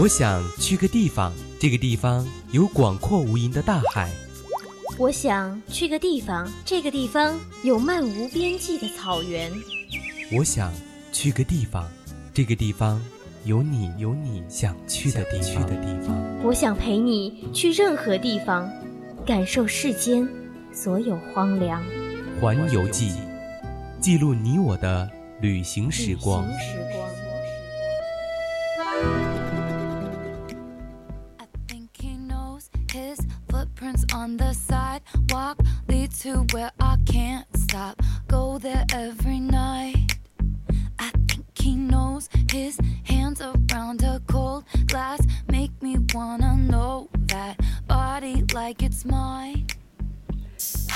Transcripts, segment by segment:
我想去个地方，这个地方有广阔无垠的大海。我想去个地方，这个地方有漫无边际的草原。我想去个地方，这个地方有你有你想去的地方。我想陪你去任何地方，感受世间所有荒凉。环游记，记录你我的旅行时光。On the sidewalk lead to where I can't stop. Go there every night. I think he knows his hands around a cold glass make me wanna know that body like it's mine.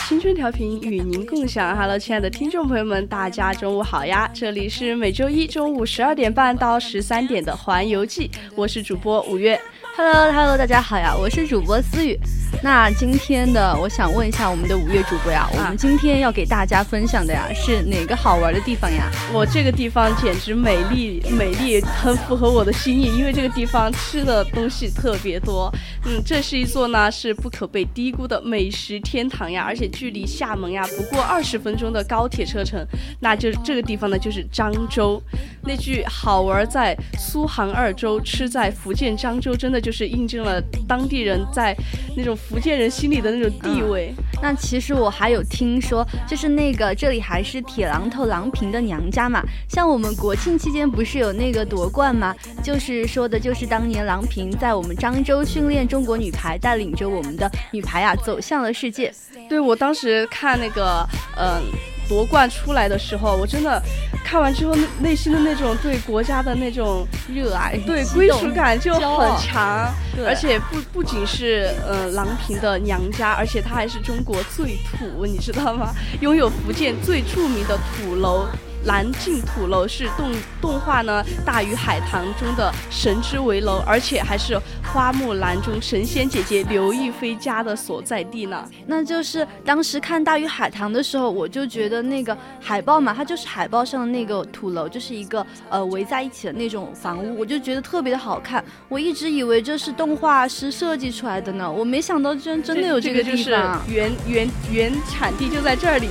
青春调频与您共享，Hello，亲爱的听众朋友们，大家中午好呀！这里是每周一中午十二点半到十三点的环游记，我是主播五月。Hello，Hello，大家好呀，我是主播思雨。那今天的，我想问一下我们的五月主播呀，我们今天要给大家分享的呀是哪个好玩的地方呀？我这个地方简直美丽美丽，很符合我的心意，因为这个地方吃的东西特别多。嗯，这是一座呢是不可被低估的美食天堂呀，而且距离厦门呀不过二十分钟的高铁车程。那就这个地方呢就是漳州。那句“好玩在苏杭二州，吃在福建漳州”真的。就是印证了当地人在那种福建人心里的那种地位。那其实我还有听说，就是那个这里还是铁榔头郎平的娘家嘛。像我们国庆期间不是有那个夺冠吗？就是说的就是当年郎平在我们漳州训练中国女排，带领着我们的女排啊走向了世界。对我当时看那个，嗯。夺冠出来的时候，我真的看完之后，内心的那种对国家的那种热爱，对归属感就很强。而且不不仅是呃郎平的娘家，而且她还是中国最土，你知道吗？拥有福建最著名的土楼。蓝镜土楼是动动画呢《大鱼海棠》中的神之围楼，而且还是花木兰中神仙姐姐刘亦菲家的所在地呢。那就是当时看《大鱼海棠》的时候，我就觉得那个海报嘛，它就是海报上的那个土楼，就是一个呃围在一起的那种房屋，我就觉得特别的好看。我一直以为这是动画师设计出来的呢，我没想到真真的有这个地方，原原原产地就在这里。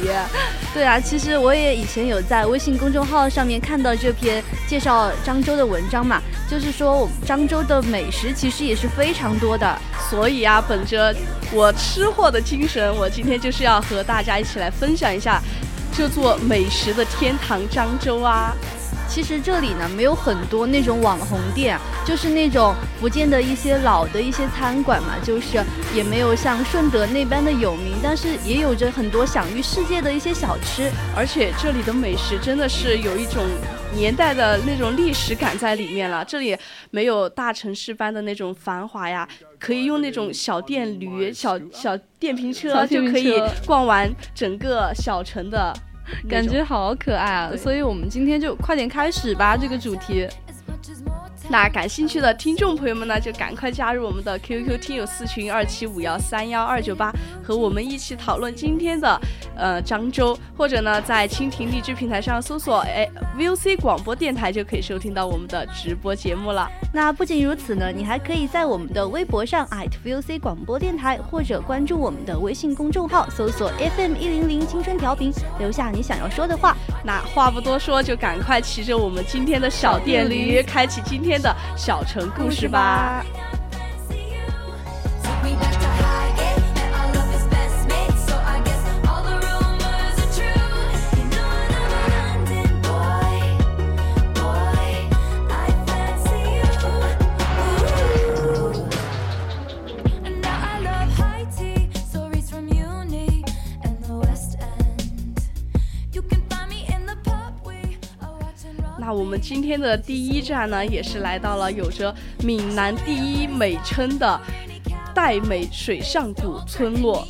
对啊，其实我也以前有在微。微信公众号上面看到这篇介绍漳州的文章嘛，就是说我们漳州的美食其实也是非常多的，所以啊，本着我吃货的精神，我今天就是要和大家一起来分享一下这座美食的天堂漳州啊。其实这里呢没有很多那种网红店，就是那种福建的一些老的一些餐馆嘛，就是也没有像顺德那般的有名，但是也有着很多享誉世界的一些小吃。而且这里的美食真的是有一种年代的那种历史感在里面了。这里没有大城市般的那种繁华呀，可以用那种小电驴、小小电瓶车就可以逛完整个小城的。感觉好可爱啊！所以我们今天就快点开始吧，这个主题。那感兴趣的听众朋友们呢，就赶快加入我们的 QQ 听友四群二七五幺三幺二九八，和我们一起讨论今天的呃漳州，或者呢在蜻蜓荔枝平台上搜索哎 VOC 广播电台，就可以收听到我们的直播节目了。那不仅如此呢，你还可以在我们的微博上 @VOC 广播电台，或者关注我们的微信公众号，搜索 FM 一零零青春调频，留下你想要说的话。那话不多说，就赶快骑着我们今天的小电驴，开启今天。的小城故事吧。我们今天的第一站呢，也是来到了有着闽南第一美称的岱美水上古村落。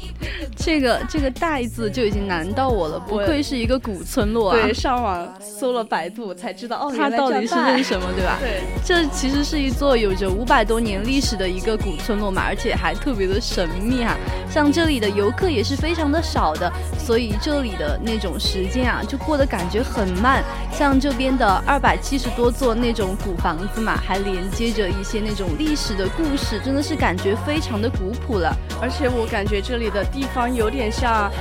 这个这个岱字就已经难到我了，不愧是一个古村落啊！对，上网搜了百度才知道，哦，它到底是认什么，对吧？对，这其实是一座有着五百多年历史的一个古村落嘛，而且还特别的神秘哈。像这里的游客也是非常的少的，所以这里的那种时间啊，就过得感觉很慢。像这边的二百七十多座那种古房子嘛，还连接着一些那种历史的故事，真的是感觉非常的古朴了。而且我感觉这里的地方有点像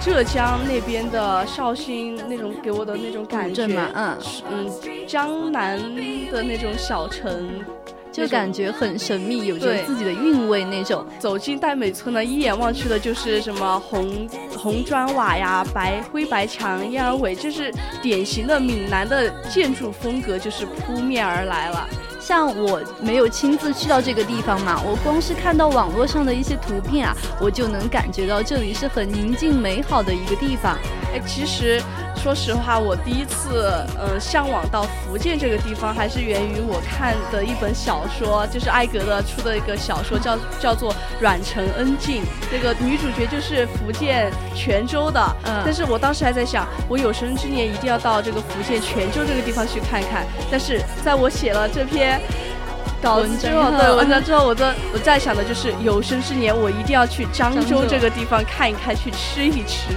浙江那边的绍兴那种给我的那种感觉，嗯嗯，江南的那种小城。就感觉很神秘，有着自己的韵味那种。走进岱美村呢，一眼望去的就是什么红红砖瓦呀、白灰白墙、燕儿尾，就是典型的闽南的建筑风格，就是扑面而来了。像我没有亲自去到这个地方嘛，我光是看到网络上的一些图片啊，我就能感觉到这里是很宁静美好的一个地方。哎，其实。说实话，我第一次呃向往到福建这个地方，还是源于我看的一本小说，就是艾格的出的一个小说，叫叫做《阮城恩静》。那个女主角就是福建泉州的，嗯。但是我当时还在想，我有生之年一定要到这个福建泉州这个地方去看看。但是在我写了这篇稿子之后，对文章之后，我的我在想的就是有生之年我一定要去漳州这个地方看一看，去吃一吃。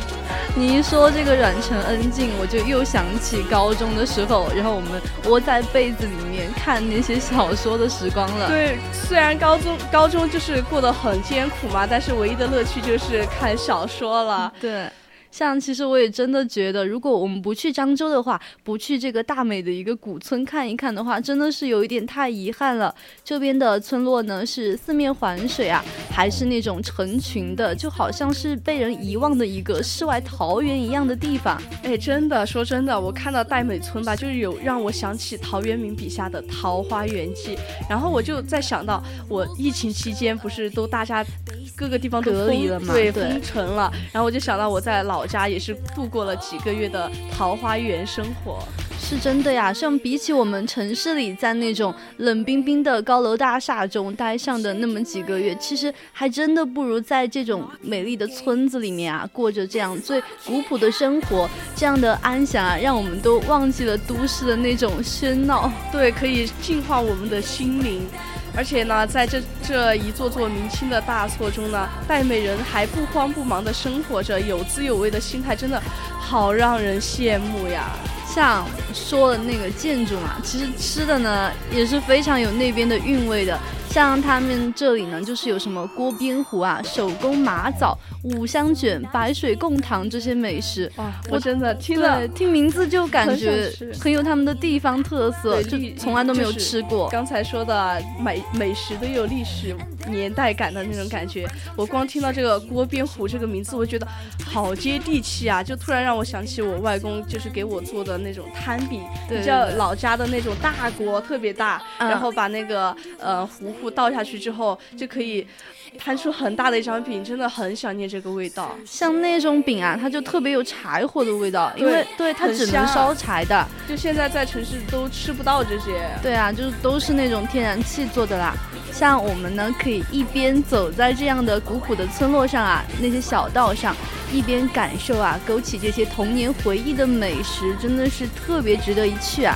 你一说这个阮城恩静，我就又想起高中的时候，然后我们窝在被子里面看那些小说的时光了。对，虽然高中高中就是过得很艰苦嘛，但是唯一的乐趣就是看小说了。对。像其实我也真的觉得，如果我们不去漳州的话，不去这个大美的一个古村看一看的话，真的是有一点太遗憾了。这边的村落呢是四面环水啊，还是那种成群的，就好像是被人遗忘的一个世外桃源一样的地方。哎，真的说真的，我看到岱美村吧，就是有让我想起陶渊明笔下的《桃花源记》，然后我就在想到，我疫情期间不是都大家各个地方都隔离了嘛，对，封城了，然后我就想到我在老。老家也是度过了几个月的桃花源生活，是真的呀。像比起我们城市里在那种冷冰冰的高楼大厦中待上的那么几个月，其实还真的不如在这种美丽的村子里面啊，过着这样最古朴的生活，这样的安详啊，让我们都忘记了都市的那种喧闹。对，可以净化我们的心灵。而且呢，在这这一座座明清的大错中呢，戴美人还不慌不忙的生活着，有滋有味的心态，真的好让人羡慕呀。像说的那个建筑嘛，其实吃的呢也是非常有那边的韵味的。像他们这里呢，就是有什么锅边糊啊、手工马枣、五香卷、白水贡糖这些美食。哇，我真的听了听名字就感觉很有他们的地方特色，就从来都没有吃过。刚才说的美美食都有历史年代感的那种感觉。我光听到这个锅边糊这个名字，我觉得好接地气啊！就突然让我想起我外公就是给我做的那种摊饼，比较老家的那种大锅，特别大，然后把那个呃糊。倒下去之后就可以摊出很大的一张饼，真的很想念这个味道。像那种饼啊，它就特别有柴火的味道，因为对它只能烧柴的。就现在在城市都吃不到这些。对啊，就是都是那种天然气做的啦。像我们呢，可以一边走在这样的古朴的村落上啊，那些小道上，一边感受啊，勾起这些童年回忆的美食，真的是特别值得一去啊。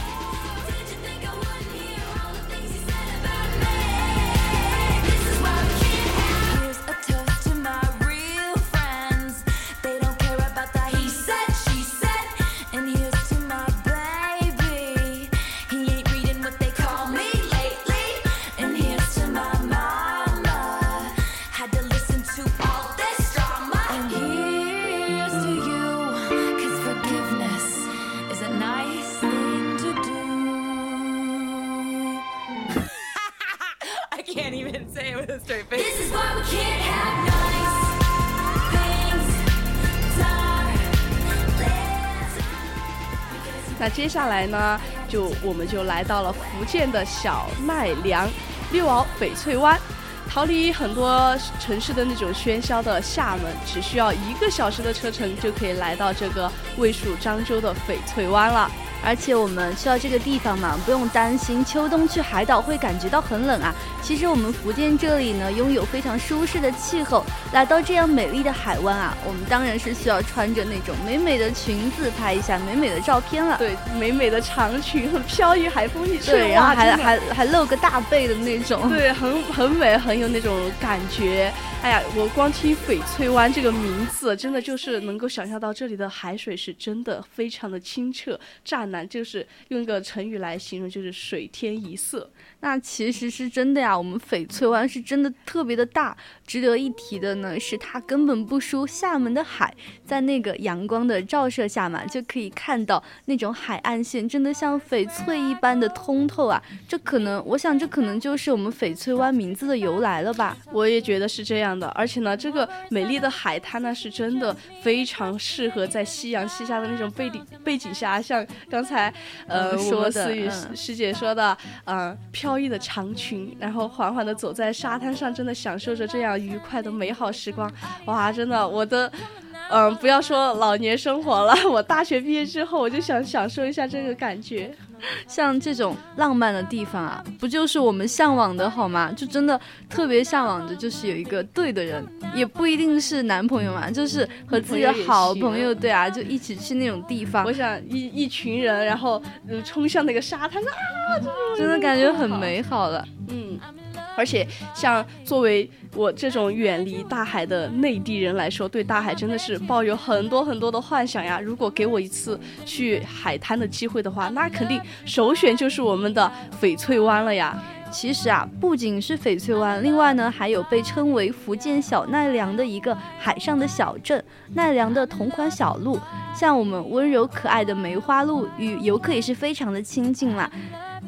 那接下来呢，就我们就来到了福建的小奈良，六鳌翡翠湾。逃离很多城市的那种喧嚣的厦门，只需要一个小时的车程就可以来到这个位属漳州的翡翠湾了。而且我们去到这个地方嘛，不用担心秋冬去海岛会感觉到很冷啊。其实我们福建这里呢，拥有非常舒适的气候。来到这样美丽的海湾啊，我们当然是需要穿着那种美美的裙子拍一下美美的照片了。对，美美的长裙，很飘逸海风一吹，对，然后还还还露个大背的那种。对，很很美，很有那种感觉。哎呀，我光听翡翠湾这个名字，真的就是能够想象到这里的海水是真的非常的清澈湛蓝，就是用一个成语来形容，就是水天一色。那其实是真的呀，我们翡翠湾是真的特别的大。值得一提的呢，是它根本不输厦门的海，在那个阳光的照射下嘛，就可以看到那种海岸线真的像翡翠一般的通透啊。这可能，我想这可能就是我们翡翠湾名字的由来了吧。我也觉得是这样的。而且呢，这个美丽的海滩呢，是真的非常适合在夕阳西下的那种背景背景下，像刚才呃说的思雨师姐说的，嗯，飘逸的长裙，然后缓缓的走在沙滩上，真的享受着这样愉快的美好时光。哇，真的，我的。嗯，不要说老年生活了，我大学毕业之后，我就想享受一下这个感觉。像这种浪漫的地方啊，不就是我们向往的好吗？就真的特别向往着，就是有一个对的人，也不一定是男朋友嘛，就是和自己的好朋友，对啊，就一起去那种地方。我想一一群人，然后冲向那个沙滩啊，真的感觉很美好了。嗯。而且，像作为我这种远离大海的内地人来说，对大海真的是抱有很多很多的幻想呀。如果给我一次去海滩的机会的话，那肯定首选就是我们的翡翠湾了呀。其实啊，不仅是翡翠湾，另外呢，还有被称为福建小奈良的一个海上的小镇——奈良的同款小路。像我们温柔可爱的梅花鹿，与游客也是非常的亲近啦。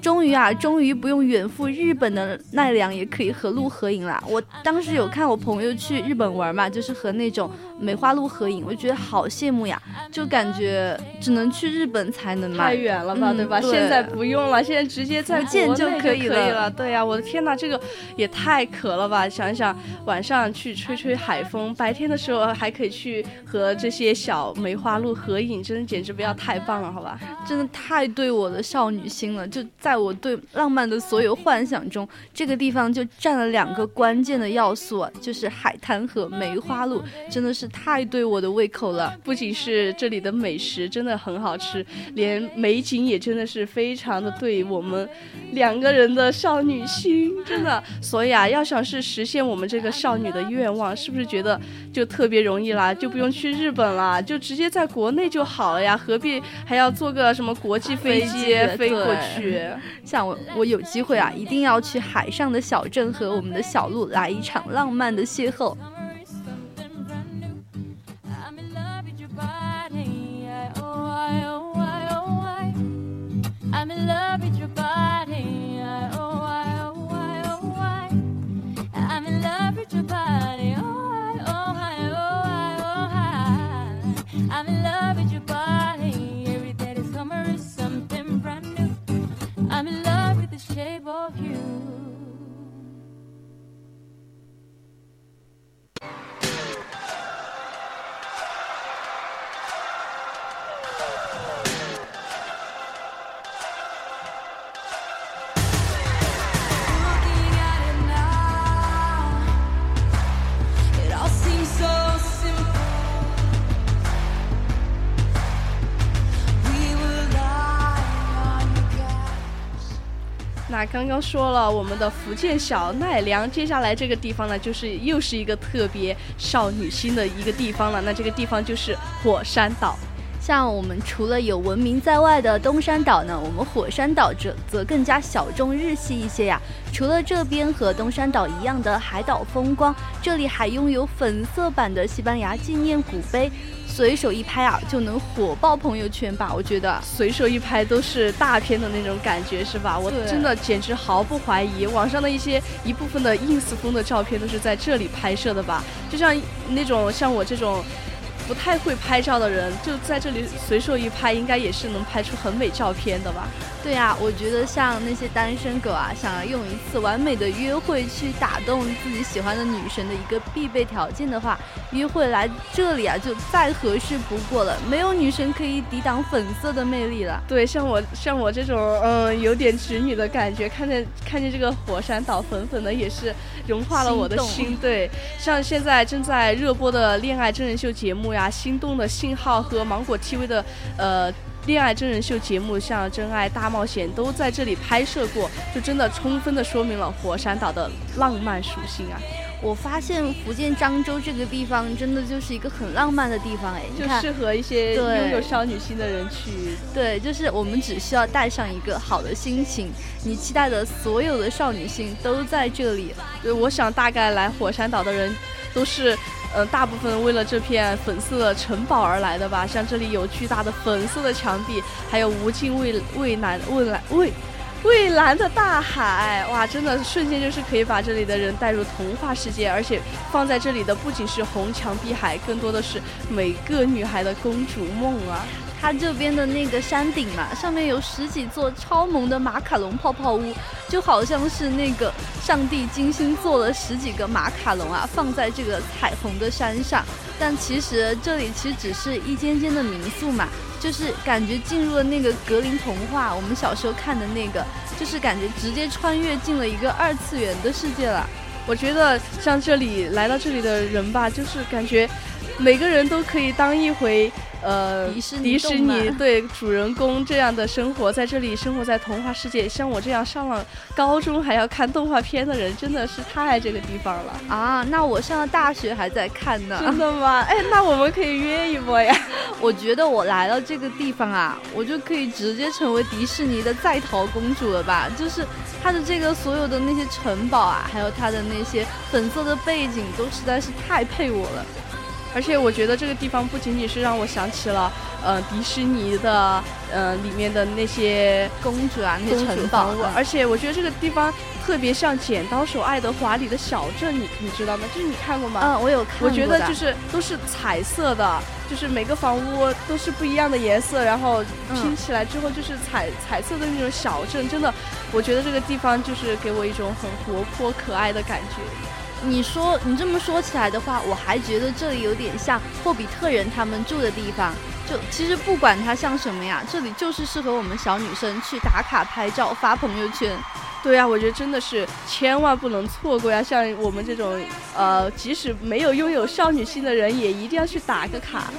终于啊，终于不用远赴日本的奈良也可以和鹿合影了。我当时有看我朋友去日本玩嘛，就是和那种梅花鹿合影，我觉得好羡慕呀，就感觉只能去日本才能嘛太远了吧，对吧？现在不用了，现在直接在建就可以了。对呀，我的天哪，这个也太可了吧！想一想，晚上去吹吹海风，白天的时候还可以去和这些小梅花鹿合影，真的简直不要太棒了，好吧？真的太对我的少女心了，就在。在我对浪漫的所有幻想中，这个地方就占了两个关键的要素啊，就是海滩和梅花鹿，真的是太对我的胃口了。不仅是这里的美食真的很好吃，连美景也真的是非常的对我们两个人的少女心，真的。所以啊，要想是实现我们这个少女的愿望，是不是觉得就特别容易啦？就不用去日本啦，就直接在国内就好了呀？何必还要坐个什么国际飞机飞过去？像我，我有机会啊，一定要去海上的小镇和我们的小鹿来一场浪漫的邂逅。I'm in love. 刚刚说了我们的福建小奈良，接下来这个地方呢，就是又是一个特别少女心的一个地方了。那这个地方就是火山岛。像我们除了有闻名在外的东山岛呢，我们火山岛则则更加小众日系一些呀。除了这边和东山岛一样的海岛风光，这里还拥有粉色版的西班牙纪念古碑。随手一拍啊，就能火爆朋友圈吧？我觉得随手一拍都是大片的那种感觉，是吧？我真的简直毫不怀疑，网上的一些一部分的 ins 风的照片都是在这里拍摄的吧？就像那种像我这种。不太会拍照的人，就在这里随手一拍，应该也是能拍出很美照片的吧？对呀，我觉得像那些单身狗啊，想要用一次完美的约会去打动自己喜欢的女神的一个必备条件的话，约会来这里啊，就再合适不过了。没有女神可以抵挡粉色的魅力了。对，像我像我这种嗯有点直女的感觉，看见看见这个火山岛粉粉的，也是融化了我的心。对，像现在正在热播的恋爱真人秀节目呀，《心动的信号》和芒果 TV 的呃。恋爱真人秀节目像《真爱大冒险》都在这里拍摄过，就真的充分的说明了火山岛的浪漫属性啊！我发现福建漳州这个地方真的就是一个很浪漫的地方哎，就适合一些拥有少女心的人去。对，就是我们只需要带上一个好的心情，你期待的所有的少女心都在这里。对，我想大概来火山岛的人都是。嗯，大部分为了这片粉色的城堡而来的吧。像这里有巨大的粉色的墙壁，还有无尽蔚蔚蓝蔚蓝蔚蔚蓝的大海，哇，真的瞬间就是可以把这里的人带入童话世界。而且放在这里的不仅是红墙碧海，更多的是每个女孩的公主梦啊。它这边的那个山顶嘛，上面有十几座超萌的马卡龙泡泡屋，就好像是那个上帝精心做了十几个马卡龙啊，放在这个彩虹的山上。但其实这里其实只是一间间的民宿嘛，就是感觉进入了那个格林童话，我们小时候看的那个，就是感觉直接穿越进了一个二次元的世界了。我觉得像这里来到这里的人吧，就是感觉每个人都可以当一回。呃，迪士尼对主人公这样的生活，在这里生活在童话世界。像我这样上了高中还要看动画片的人，真的是太爱这个地方了啊！那我上了大学还在看呢，真的吗？哎，那我们可以约一波呀！我觉得我来到这个地方啊，我就可以直接成为迪士尼的在逃公主了吧？就是它的这个所有的那些城堡啊，还有它的那些粉色的背景，都实在是太配我了。而且我觉得这个地方不仅仅是让我想起了，呃，迪士尼的，呃，里面的那些公主啊，那些城堡。而且我觉得这个地方特别像《剪刀手爱德华》里的小镇，你你知道吗？就是你看过吗？嗯，我有看过。我觉得就是都是彩色的，就是每个房屋都是不一样的颜色，然后拼起来之后就是彩彩色的那种小镇。真的，我觉得这个地方就是给我一种很活泼可爱的感觉。你说你这么说起来的话，我还觉得这里有点像霍比特人他们住的地方。就其实不管它像什么呀，这里就是适合我们小女生去打卡拍照发朋友圈。对呀，我觉得真的是千万不能错过呀！像我们这种呃，即使没有拥有少女心的人，也一定要去打个卡。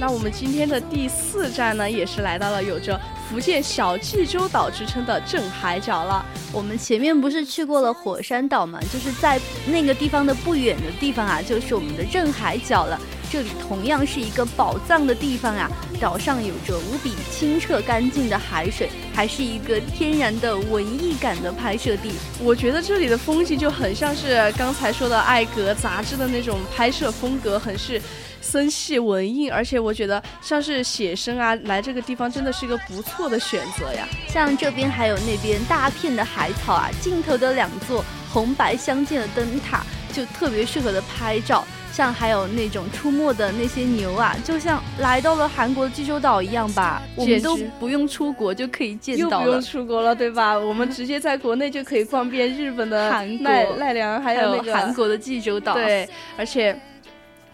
那我们今天的第四站呢，也是来到了有着福建小济州岛之称的镇海角了。我们前面不是去过了火山岛吗？就是在那个地方的不远的地方啊，就是我们的镇海角了。这里同样是一个宝藏的地方啊，岛上有着无比清澈干净的海水，还是一个天然的文艺感的拍摄地。我觉得这里的风景就很像是刚才说的艾格杂志的那种拍摄风格，很是。森系文艺，而且我觉得像是写生啊，来这个地方真的是一个不错的选择呀。像这边还有那边大片的海草啊，尽头的两座红白相间的灯塔，就特别适合的拍照。像还有那种出没的那些牛啊，就像来到了韩国济州岛一样吧，我们都不用出国就可以见到了。不用出国了，对吧？我们直接在国内就可以逛遍日本的奈奈良，还有那个韩国的济州岛。对，而且。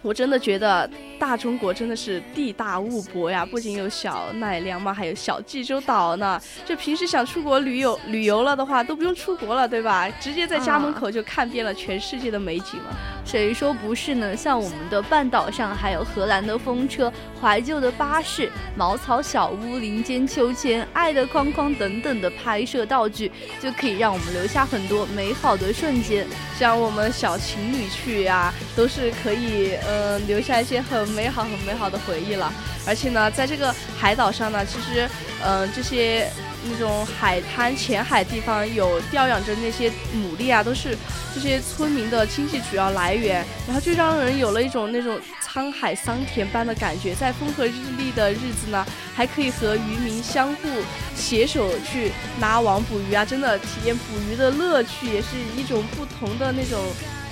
我真的觉得大中国真的是地大物博呀，不仅有小奈良嘛，还有小济州岛呢。就平时想出国旅游旅游了的话，都不用出国了，对吧？直接在家门口就看遍了全世界的美景了。谁说不是呢？像我们的半岛上，还有荷兰的风车、怀旧的巴士、茅草小屋、林间秋千、爱的框框等等的拍摄道具，就可以让我们留下很多美好的瞬间。像我们小情侣去呀，都是可以呃留下一些很美好、很美好的回忆了。而且呢，在这个海岛上呢，其实嗯这些。那种海滩浅海地方有调养着那些牡蛎啊，都是这些村民的经济主要来源，然后就让人有了一种那种沧海桑田般的感觉。在风和日丽的日子呢，还可以和渔民相互携手去拉网捕鱼啊，真的体验捕鱼的乐趣，也是一种不同的那种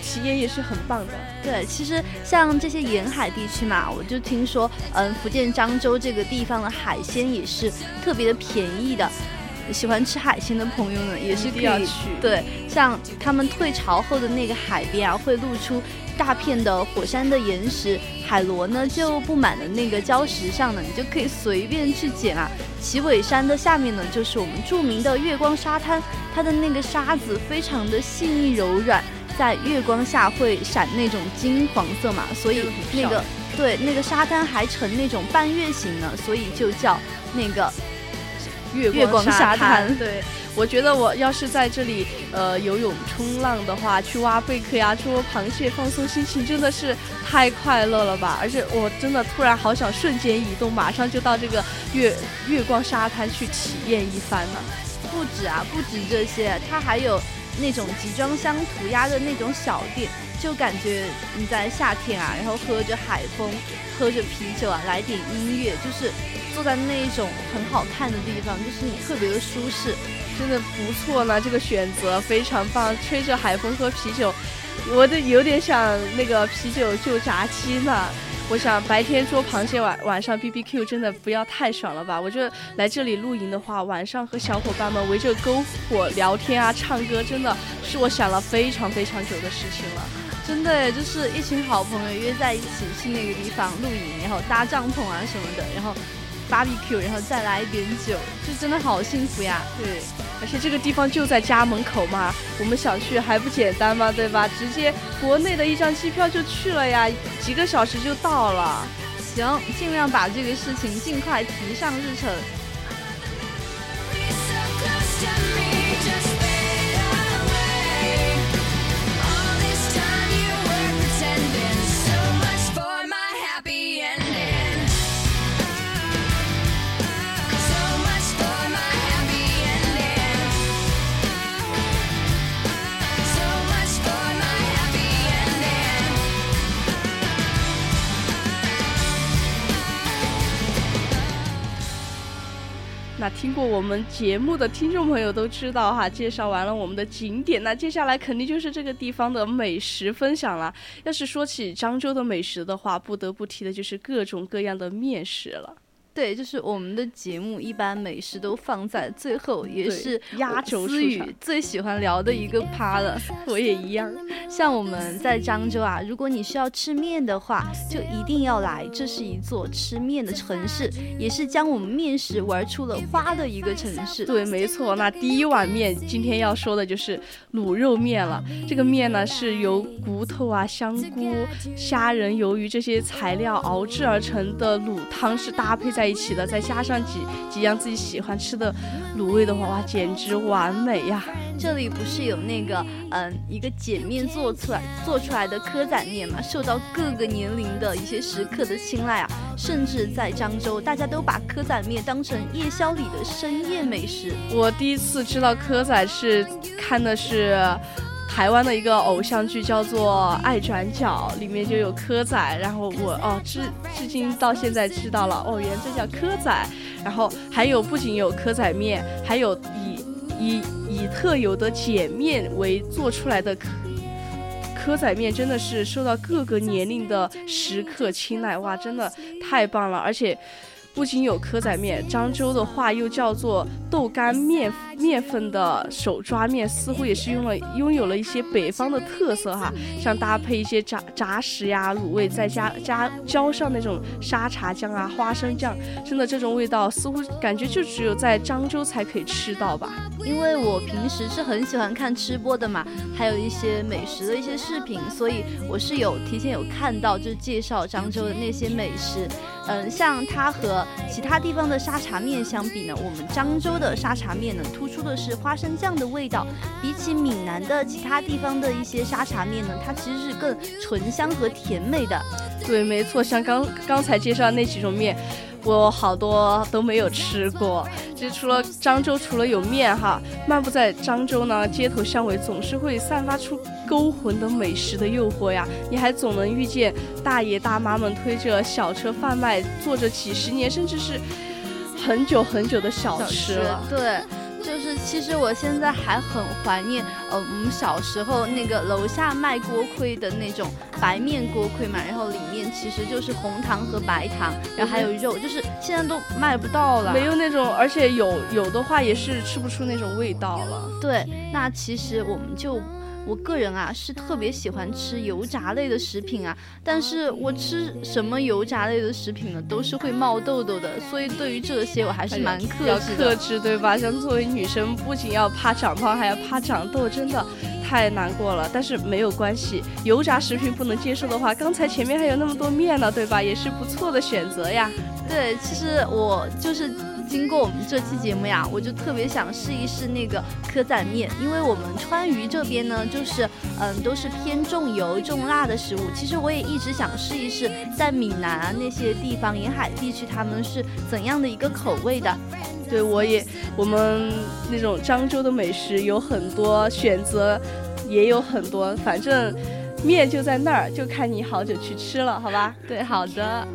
体验，也是很棒的。对，其实像这些沿海地区嘛，我就听说，嗯，福建漳州这个地方的海鲜也是特别的便宜的。喜欢吃海鲜的朋友呢，也是可以去。对，像他们退潮后的那个海边啊，会露出大片的火山的岩石，海螺呢就布满了那个礁石上呢，你就可以随便去捡啊。旗尾山的下面呢，就是我们著名的月光沙滩，它的那个沙子非常的细腻柔软，在月光下会闪那种金黄色嘛，所以那个对那个沙滩还呈那种半月形呢，所以就叫那个。月光沙滩，对我觉得我要是在这里呃游泳冲浪的话，去挖贝壳呀、捉螃蟹，放松心情，真的是太快乐了吧！而且我真的突然好想瞬间移动，马上就到这个月月光沙滩去体验一番呢。不止啊，不止这些，它还有那种集装箱涂鸦的那种小店。就感觉你在夏天啊，然后喝着海风，喝着啤酒啊，来点音乐，就是坐在那一种很好看的地方，就是你特别的舒适，真的不错呢。这个选择非常棒，吹着海风喝啤酒，我都有点想那个啤酒就炸鸡呢。我想白天捉螃蟹，晚晚上 B B Q，真的不要太爽了吧？我觉得来这里露营的话，晚上和小伙伴们围着篝火聊天啊，唱歌，真的是我想了非常非常久的事情了。真的，就是一群好朋友约在一起去那个地方露营，然后搭帐篷啊什么的，然后 barbecue，然后再来一点酒，就真的好幸福呀。对，而且这个地方就在家门口嘛，我们想去还不简单吗？对吧？直接国内的一张机票就去了呀，几个小时就到了。行，尽量把这个事情尽快提上日程。听过我们节目的听众朋友都知道哈，介绍完了我们的景点，那接下来肯定就是这个地方的美食分享了。要是说起漳州的美食的话，不得不提的就是各种各样的面食了。对，就是我们的节目一般美食都放在最后，也是压轴思雨最喜欢聊的一个趴了。我也一样。像我们在漳州啊，如果你需要吃面的话，就一定要来，这是一座吃面的城市，也是将我们面食玩出了花的一个城市。对，没错。那第一碗面，今天要说的就是卤肉面了。这个面呢，是由骨头啊、香菇、虾仁、鱿鱼这些材料熬制而成的卤汤，是搭配在。在一起的，再加上几几样自己喜欢吃的卤味的话，哇，简直完美呀！这里不是有那个嗯一个碱面做出来做出来的蚵仔面嘛，受到各个年龄的一些食客的青睐啊，甚至在漳州，大家都把蚵仔面当成夜宵里的深夜美食。我第一次知道蚵仔是看的是。台湾的一个偶像剧叫做《爱转角》，里面就有蚵仔，然后我哦，至至今到现在知道了哦，原来这叫蚵仔。然后还有不仅有蚵仔面，还有以以以特有的碱面为做出来的蚵蚵仔面，真的是受到各个年龄的食客青睐，哇，真的太棒了！而且不仅有柯仔面，漳州的话又叫做豆干面面粉的手抓面，似乎也是用了拥有了一些北方的特色哈。像搭配一些炸炸食呀、卤味，再加加浇上那种沙茶酱啊、花生酱，真的这种味道似乎感觉就只有在漳州才可以吃到吧。因为我平时是很喜欢看吃播的嘛，还有一些美食的一些视频，所以我是有提前有看到，就介绍漳州的那些美食。嗯，像它和其他地方的沙茶面相比呢，我们漳州的沙茶面呢，突出的是花生酱的味道。比起闽南的其他地方的一些沙茶面呢，它其实是更醇香和甜美的。对，没错，像刚刚才介绍那几种面。我好多都没有吃过，就除了漳州，除了有面哈，漫步在漳州呢，街头巷尾总是会散发出勾魂的美食的诱惑呀。你还总能遇见大爷大妈们推着小车贩卖，做着几十年甚至是很久很久的小吃了。对。就是，其实我现在还很怀念，呃，我们小时候那个楼下卖锅盔的那种白面锅盔嘛，然后里面其实就是红糖和白糖，然后还有肉，就是现在都卖不到了，没有那种，而且有有的话也是吃不出那种味道了。对，那其实我们就。我个人啊是特别喜欢吃油炸类的食品啊，但是我吃什么油炸类的食品呢，都是会冒痘痘的，所以对于这些我还是蛮克制的。克制对吧？像作为女生，不仅要怕长胖，还要怕长痘，真的太难过了。但是没有关系，油炸食品不能接受的话，刚才前面还有那么多面呢，对吧？也是不错的选择呀。对，其实我就是。经过我们这期节目呀，我就特别想试一试那个蚵仔面，因为我们川渝这边呢，就是嗯都是偏重油重辣的食物。其实我也一直想试一试，在闽南啊那些地方沿海地区，他们是怎样的一个口味的。对，我也我们那种漳州的美食有很多选择，也有很多，反正面就在那儿，就看你好久去吃了，好吧？对，好的。